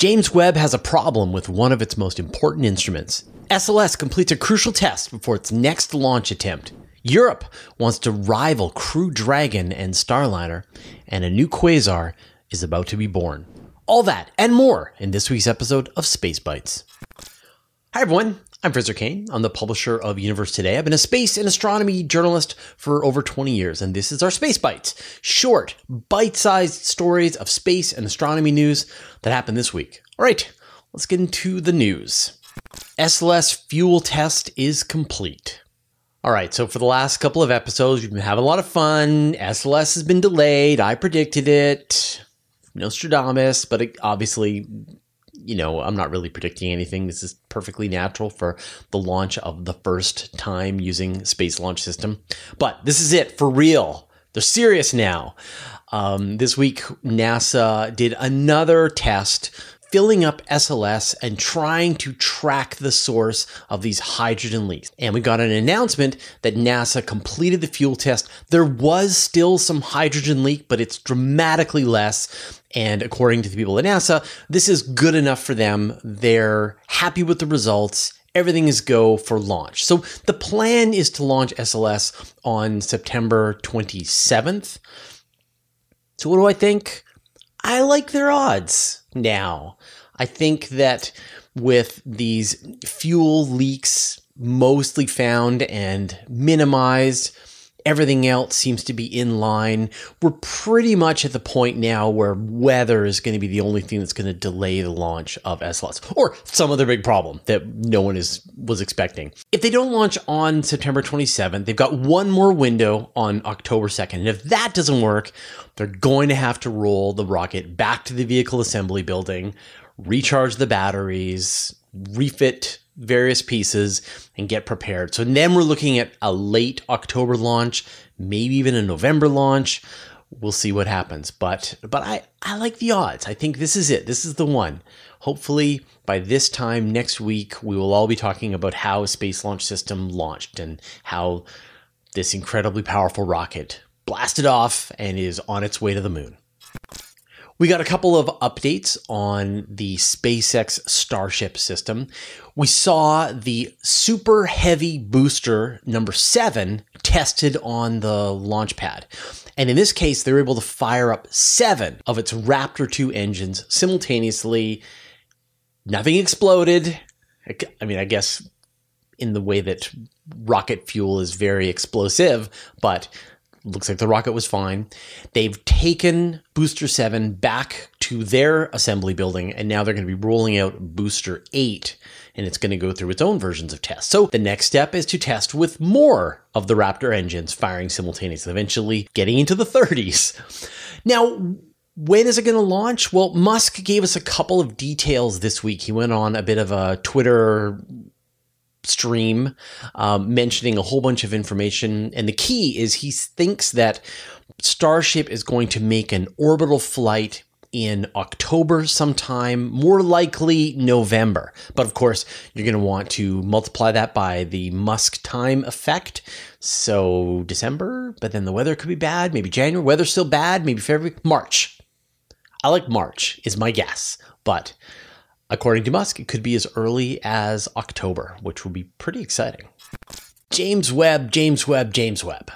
James Webb has a problem with one of its most important instruments. SLS completes a crucial test before its next launch attempt. Europe wants to rival Crew Dragon and Starliner, and a new quasar is about to be born. All that and more in this week's episode of Space Bites. Hi, everyone. I'm Fraser Cain. I'm the publisher of Universe Today. I've been a space and astronomy journalist for over 20 years, and this is our Space Bites short, bite sized stories of space and astronomy news that happened this week. All right, let's get into the news. SLS fuel test is complete. All right, so for the last couple of episodes, we've been having a lot of fun. SLS has been delayed. I predicted it. Nostradamus, but it, obviously you know, I'm not really predicting anything. This is perfectly natural for the launch of the first time using Space Launch System. But this is it for real. They're serious now. Um, this week, NASA did another test filling up SLS and trying to track the source of these hydrogen leaks. And we got an announcement that NASA completed the fuel test. There was still some hydrogen leak, but it's dramatically less. And according to the people at NASA, this is good enough for them. They're happy with the results. Everything is go for launch. So the plan is to launch SLS on September 27th. So what do I think? I like their odds now. I think that with these fuel leaks mostly found and minimized, everything else seems to be in line. We're pretty much at the point now where weather is going to be the only thing that's going to delay the launch of SLS or some other big problem that no one is was expecting. If they don't launch on September 27th, they've got one more window on October 2nd. And if that doesn't work, they're going to have to roll the rocket back to the vehicle assembly building, recharge the batteries, refit various pieces, and get prepared. So then we're looking at a late October launch, maybe even a November launch. We'll see what happens. But but I, I like the odds. I think this is it. This is the one. Hopefully by this time next week, we will all be talking about how a space launch system launched and how this incredibly powerful rocket blasted off and is on its way to the moon. We got a couple of updates on the SpaceX Starship system. We saw the Super Heavy Booster number seven tested on the launch pad. And in this case, they were able to fire up seven of its Raptor 2 engines simultaneously. Nothing exploded. I mean, I guess in the way that rocket fuel is very explosive, but looks like the rocket was fine. They've taken Booster 7 back to their assembly building, and now they're going to be rolling out Booster 8, and it's going to go through its own versions of tests. So the next step is to test with more of the Raptor engines firing simultaneously, eventually getting into the 30s. Now, when is it going to launch? Well, Musk gave us a couple of details this week. He went on a bit of a Twitter stream um, mentioning a whole bunch of information. And the key is he thinks that Starship is going to make an orbital flight in October sometime, more likely November. But of course, you're going to want to multiply that by the Musk time effect. So December, but then the weather could be bad. Maybe January, weather's still bad. Maybe February, March. I like March, is my guess. But According to Musk, it could be as early as October, which would be pretty exciting. James Webb, James Webb, James Webb.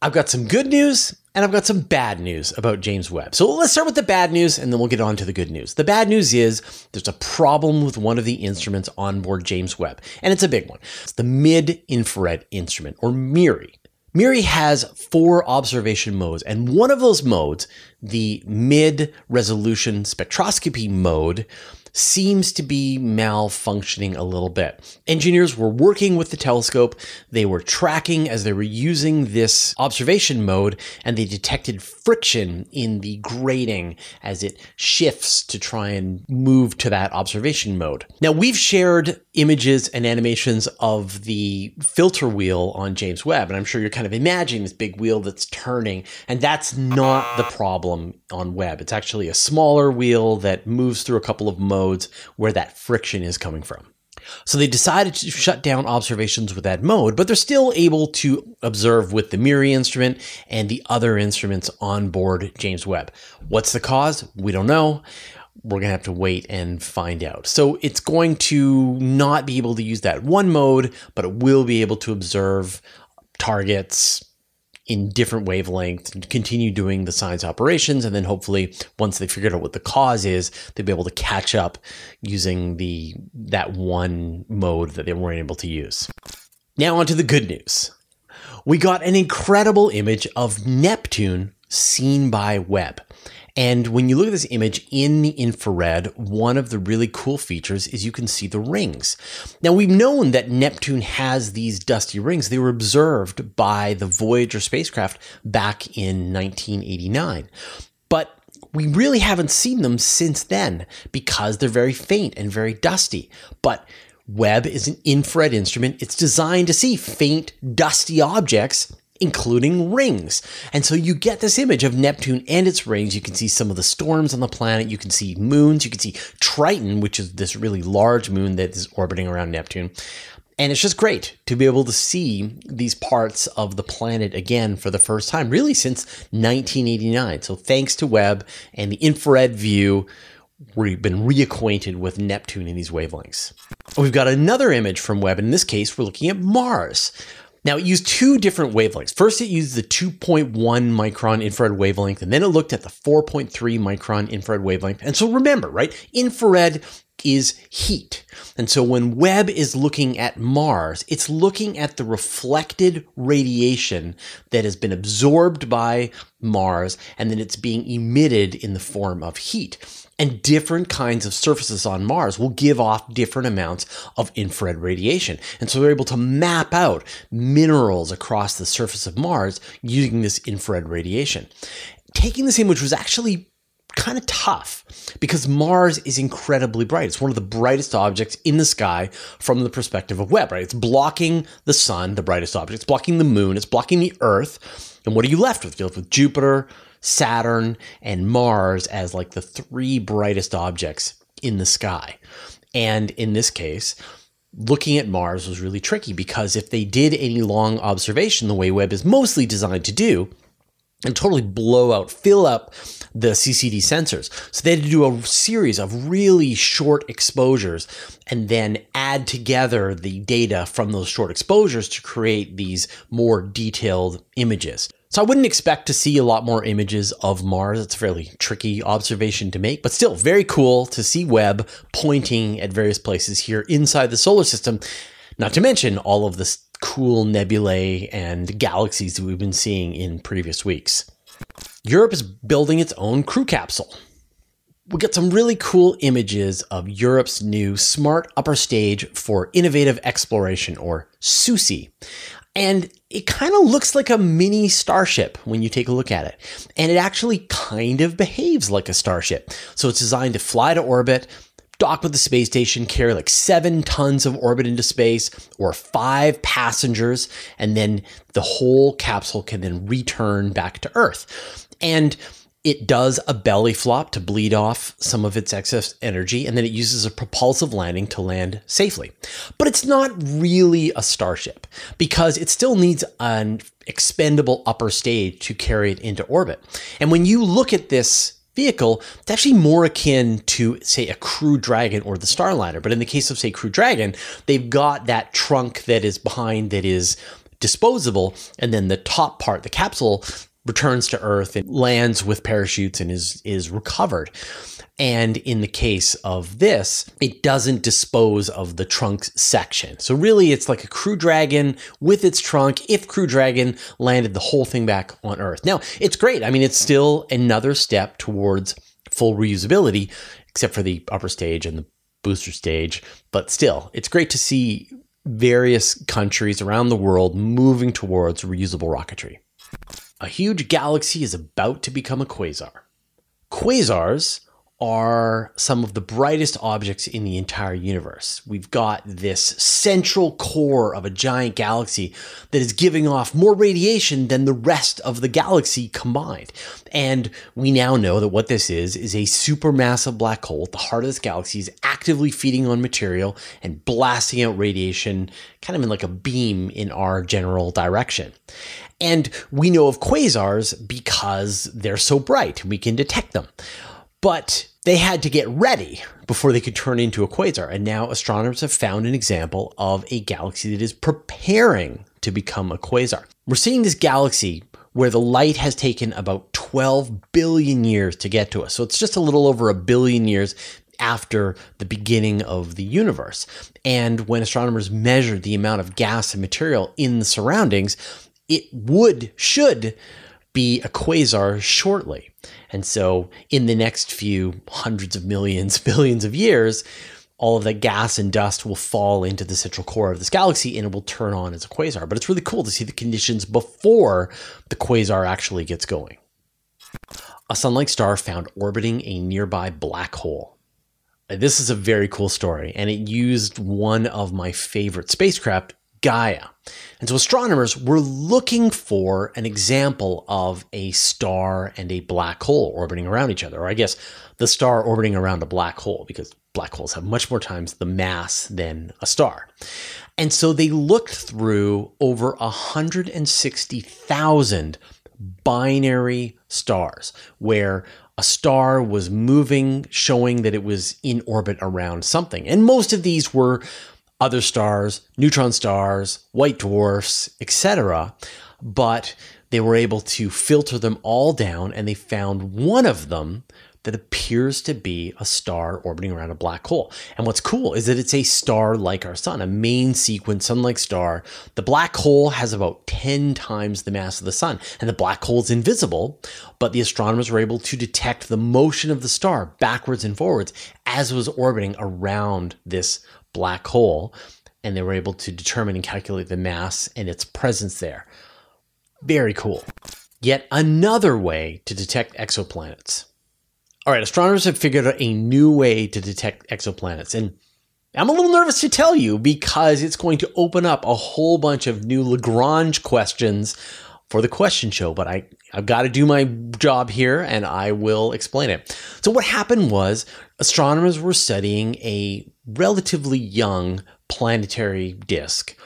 I've got some good news and I've got some bad news about James Webb. So let's start with the bad news and then we'll get on to the good news. The bad news is there's a problem with one of the instruments on board James Webb, and it's a big one. It's the mid infrared instrument, or MIRI. MIRI has four observation modes, and one of those modes, the mid resolution spectroscopy mode, seems to be malfunctioning a little bit. Engineers were working with the telescope, they were tracking as they were using this observation mode, and they detected friction in the grating as it shifts to try and move to that observation mode. Now, we've shared images and animations of the filter wheel on James Webb, and I'm sure you're kind of imagining this big wheel that's turning, and that's not the problem on Webb. It's actually a smaller wheel that moves through a couple of modes where that friction is coming from. So they decided to shut down observations with that mode, but they're still able to observe with the MIRI instrument and the other instruments on board James Webb. What's the cause? We don't know. We're going to have to wait and find out. So it's going to not be able to use that one mode, but it will be able to observe targets in different wavelengths continue doing the science operations. And then hopefully once they figured out what the cause is, they'll be able to catch up using the that one mode that they weren't able to use. Now on to the good news. We got an incredible image of Neptune seen by Webb. And when you look at this image in the infrared, one of the really cool features is you can see the rings. Now, we've known that Neptune has these dusty rings. They were observed by the Voyager spacecraft back in 1989. But we really haven't seen them since then because they're very faint and very dusty. But Webb is an infrared instrument. It's designed to see faint, dusty objects including rings. And so you get this image of Neptune and its rings. You can see some of the storms on the planet. You can see moons. You can see Triton, which is this really large moon that is orbiting around Neptune. And it's just great to be able to see these parts of the planet again for the first time, really since 1989. So thanks to Webb and the infrared view, we've been reacquainted with Neptune in these wavelengths. We've got another image from Webb. And in this case, we're looking at Mars. Now it used two different wavelengths. First, it used the 2.1 micron infrared wavelength, and then it looked at the 4.3 micron infrared wavelength. And so remember, right? Infrared is heat. And so when Webb is looking at Mars, it's looking at the reflected radiation that has been absorbed by Mars and then it's being emitted in the form of heat and different kinds of surfaces on Mars will give off different amounts of infrared radiation. And so they're able to map out minerals across the surface of Mars using this infrared radiation. Taking this image was actually kind of tough because Mars is incredibly bright. It's one of the brightest objects in the sky from the perspective of Webb, right? It's blocking the sun, the brightest object. It's blocking the moon. It's blocking the Earth. And what are you left with? You're left with Jupiter, Saturn, and Mars as like the three brightest objects in the sky. And in this case, looking at Mars was really tricky because if they did any long observation the way Webb is mostly designed to do, and totally blow out, fill up the CCD sensors. So they had to do a series of really short exposures and then add together the data from those short exposures to create these more detailed images. So I wouldn't expect to see a lot more images of Mars. It's a fairly tricky observation to make, but still very cool to see Webb pointing at various places here inside the solar system. Not to mention all of the cool nebulae and galaxies that we've been seeing in previous weeks. Europe is building its own crew capsule. We get some really cool images of Europe's new smart upper stage for innovative exploration, or SUSIE. And it kind of looks like a mini starship when you take a look at it. And it actually kind of behaves like a starship. So it's designed to fly to orbit, dock with the space station, carry like seven tons of orbit into space, or five passengers, and then the whole capsule can then return back to Earth. And it does a belly flop to bleed off some of its excess energy, and then it uses a propulsive landing to land safely. But it's not really a starship because it still needs an expendable upper stage to carry it into orbit. And when you look at this vehicle, it's actually more akin to, say, a Crew Dragon or the Starliner. But in the case of, say, Crew Dragon, they've got that trunk that is behind that is disposable, and then the top part, the capsule, returns to Earth and lands with parachutes and is is recovered. And in the case of this, it doesn't dispose of the trunk section. So really it's like a Crew Dragon with its trunk if Crew Dragon landed the whole thing back on Earth. Now, it's great. I mean, it's still another step towards full reusability, except for the upper stage and the booster stage. But still, it's great to see various countries around the world moving towards reusable rocketry. A huge galaxy is about to become a quasar. Quasars are some of the brightest objects in the entire universe. We've got this central core of a giant galaxy that is giving off more radiation than the rest of the galaxy combined. And we now know that what this is is a supermassive black hole at the heart of this galaxy is actively feeding on material and blasting out radiation kind of in like a beam in our general direction. And we know of quasars because they're so bright, we can detect them. But they had to get ready before they could turn into a quasar. And now astronomers have found an example of a galaxy that is preparing to become a quasar. We're seeing this galaxy where the light has taken about 12 billion years to get to us. So it's just a little over a billion years after the beginning of the universe. And when astronomers measured the amount of gas and material in the surroundings, it would, should be a quasar shortly. And so in the next few hundreds of millions, billions of years, all of that gas and dust will fall into the central core of this galaxy and it will turn on as a quasar. But it's really cool to see the conditions before the quasar actually gets going. A sun like star found orbiting a nearby black hole. This is a very cool story, and it used one of my favorite spacecraft, Gaia. And so astronomers were looking for an example of a star and a black hole orbiting around each other, or I guess the star orbiting around a black hole, because black holes have much more times the mass than a star. And so they looked through over 160,000 binary stars where a star was moving, showing that it was in orbit around something. And most of these were other stars, neutron stars, white dwarfs, etc. But they were able to filter them all down and they found one of them that appears to be a star orbiting around a black hole. And what's cool is that it's a star like our sun, a main sequence sun like star. The black hole has about 10 times the mass of the sun, and the black hole is invisible, but the astronomers were able to detect the motion of the star backwards and forwards as it was orbiting around this black hole. And they were able to determine and calculate the mass and its presence there. Very cool. Yet another way to detect exoplanets. All right, astronomers have figured out a new way to detect exoplanets. And I'm a little nervous to tell you because it's going to open up a whole bunch of new Lagrange questions for the question show, but I, I've got to do my job here and I will explain it. So, what happened was astronomers were studying a relatively young planetary disk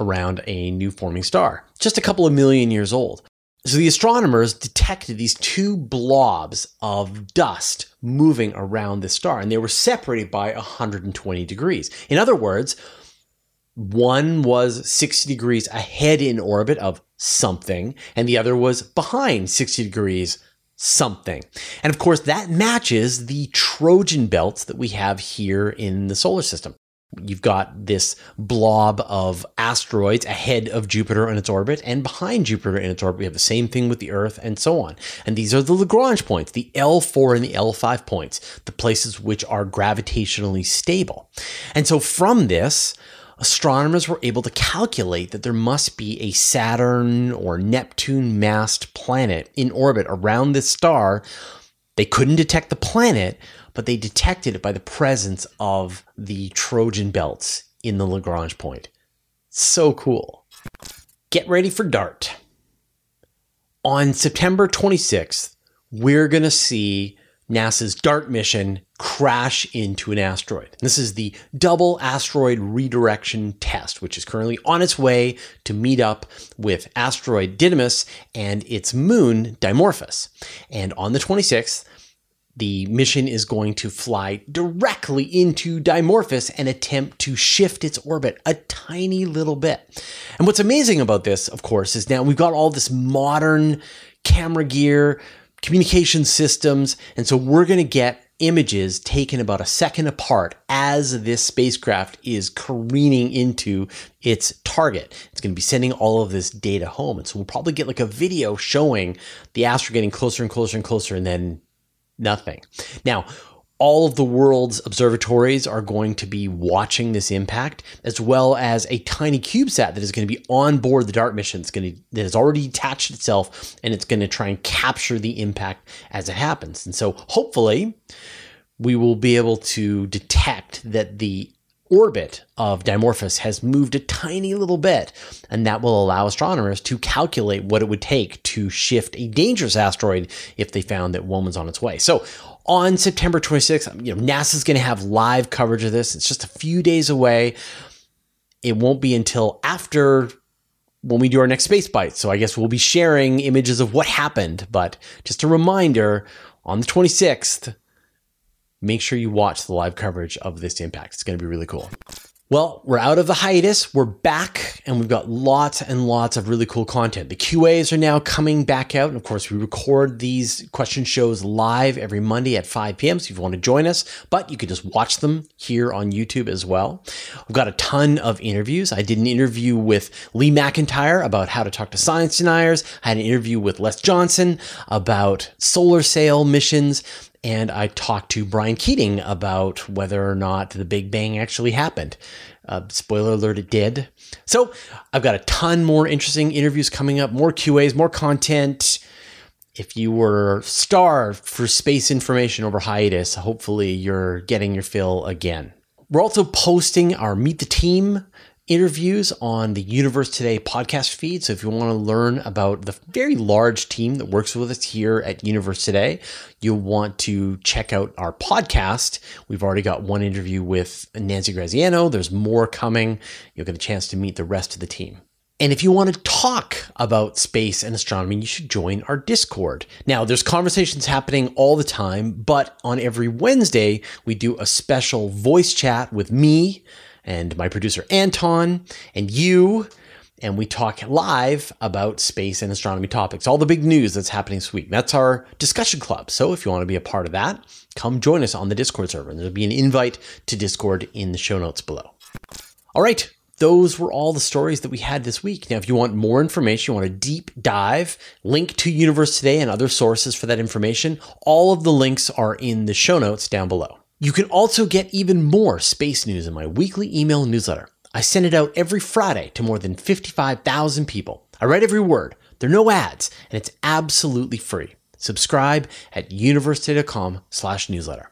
around a new forming star, just a couple of million years old. So the astronomers detected these two blobs of dust moving around the star, and they were separated by 120 degrees. In other words, one was 60 degrees ahead in orbit of something, and the other was behind 60 degrees something. And of course, that matches the Trojan belts that we have here in the solar system. You've got this blob of asteroids ahead of Jupiter in its orbit, and behind Jupiter in its orbit, we have the same thing with the Earth, and so on. And these are the Lagrange points, the L4 and the L5 points, the places which are gravitationally stable. And so from this, astronomers were able to calculate that there must be a Saturn or Neptune massed planet in orbit around this star. They couldn't detect the planet, but they detected it by the presence of the Trojan belts in the Lagrange point. So cool. Get ready for DART. On September 26th, we're going to see NASA's DART mission crash into an asteroid. This is the Double Asteroid Redirection Test, which is currently on its way to meet up with asteroid Didymos and its moon Dimorphos. And on the 26th, the mission is going to fly directly into Dimorphos and attempt to shift its orbit a tiny little bit. And what's amazing about this, of course, is now we've got all this modern camera gear, communication systems, and so we're going to get images taken about a second apart as this spacecraft is careening into its target. It's going to be sending all of this data home. And so we'll probably get like a video showing the asteroid getting closer and closer and closer and then nothing. Now, all of the world's observatories are going to be watching this impact, as well as a tiny CubeSat that is going to be on board the DART mission. It's going to, that has already attached itself and it's going to try and capture the impact as it happens. And so hopefully we will be able to detect that the orbit of Dimorphos has moved a tiny little bit, and that will allow astronomers to calculate what it would take to shift a dangerous asteroid if they found that one was on its way. So on September 26th, um, you know, NASA's going to have live coverage of this. It's just a few days away. It won't be until after when we do our next space bite. So I guess we'll be sharing images of what happened. But just a reminder on the 26th, make sure you watch the live coverage of this impact. It's going to be really cool. Well, we're out of the hiatus. We're back and we've got lots and lots of really cool content. The QAs are now coming back out. And of course, we record these question shows live every Monday at 5 p.m. So if you want to join us, but you could just watch them here on YouTube as well. We've got a ton of interviews. I did an interview with Lee McIntyre about how to talk to science deniers. I had an interview with Les Johnson about solar sail missions and I talked to Brian Keating about whether or not the Big Bang actually happened. Uh, spoiler alert, it did. So I've got a ton more interesting interviews coming up, more QAs, more content. If you were starved for space information over hiatus, hopefully you're getting your fill again. We're also posting our Meet the Team interviews on the Universe Today podcast feed. So if you want to learn about the very large team that works with us here at Universe Today, you'll want to check out our podcast. We've already got one interview with Nancy Graziano. There's more coming. You'll get a chance to meet the rest of the team. And if you want to talk about space and astronomy, you should join our Discord. Now, there's conversations happening all the time, but on every Wednesday, we do a special voice chat with me, and my producer Anton and you. And we talk live about space and astronomy topics, all the big news that's happening this week. That's our discussion club. So if you want to be a part of that, come join us on the Discord server. And there'll be an invite to Discord in the show notes below. All right, those were all the stories that we had this week. Now, if you want more information, you want a deep dive, link to Universe Today and other sources for that information, all of the links are in the show notes down below. You can also get even more space news in my weekly email newsletter. I send it out every Friday to more than 55,000 people. I write every word. There are no ads, and it's absolutely free. Subscribe at universetoday.com slash newsletter.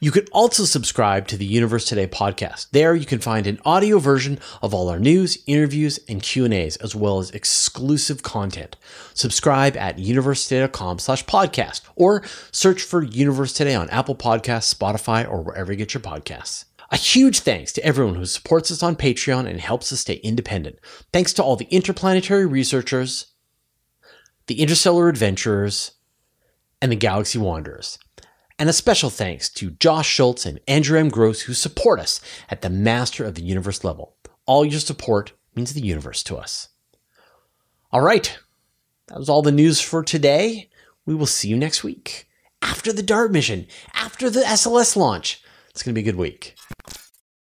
You can also subscribe to the Universe Today podcast. There you can find an audio version of all our news, interviews, and Q&As, as well as exclusive content. Subscribe at universetoday.com slash podcast or search for Universe Today on Apple Podcasts, Spotify, or wherever you get your podcasts. A huge thanks to everyone who supports us on Patreon and helps us stay independent. Thanks to all the interplanetary researchers, the interstellar adventurers, and the galaxy wanderers. And a special thanks to Josh Schultz and Andrew M. Gross who support us at the Master of the Universe level. All your support means the universe to us. All right, that was all the news for today. We will see you next week after the DART mission, after the SLS launch. It's going to be a good week.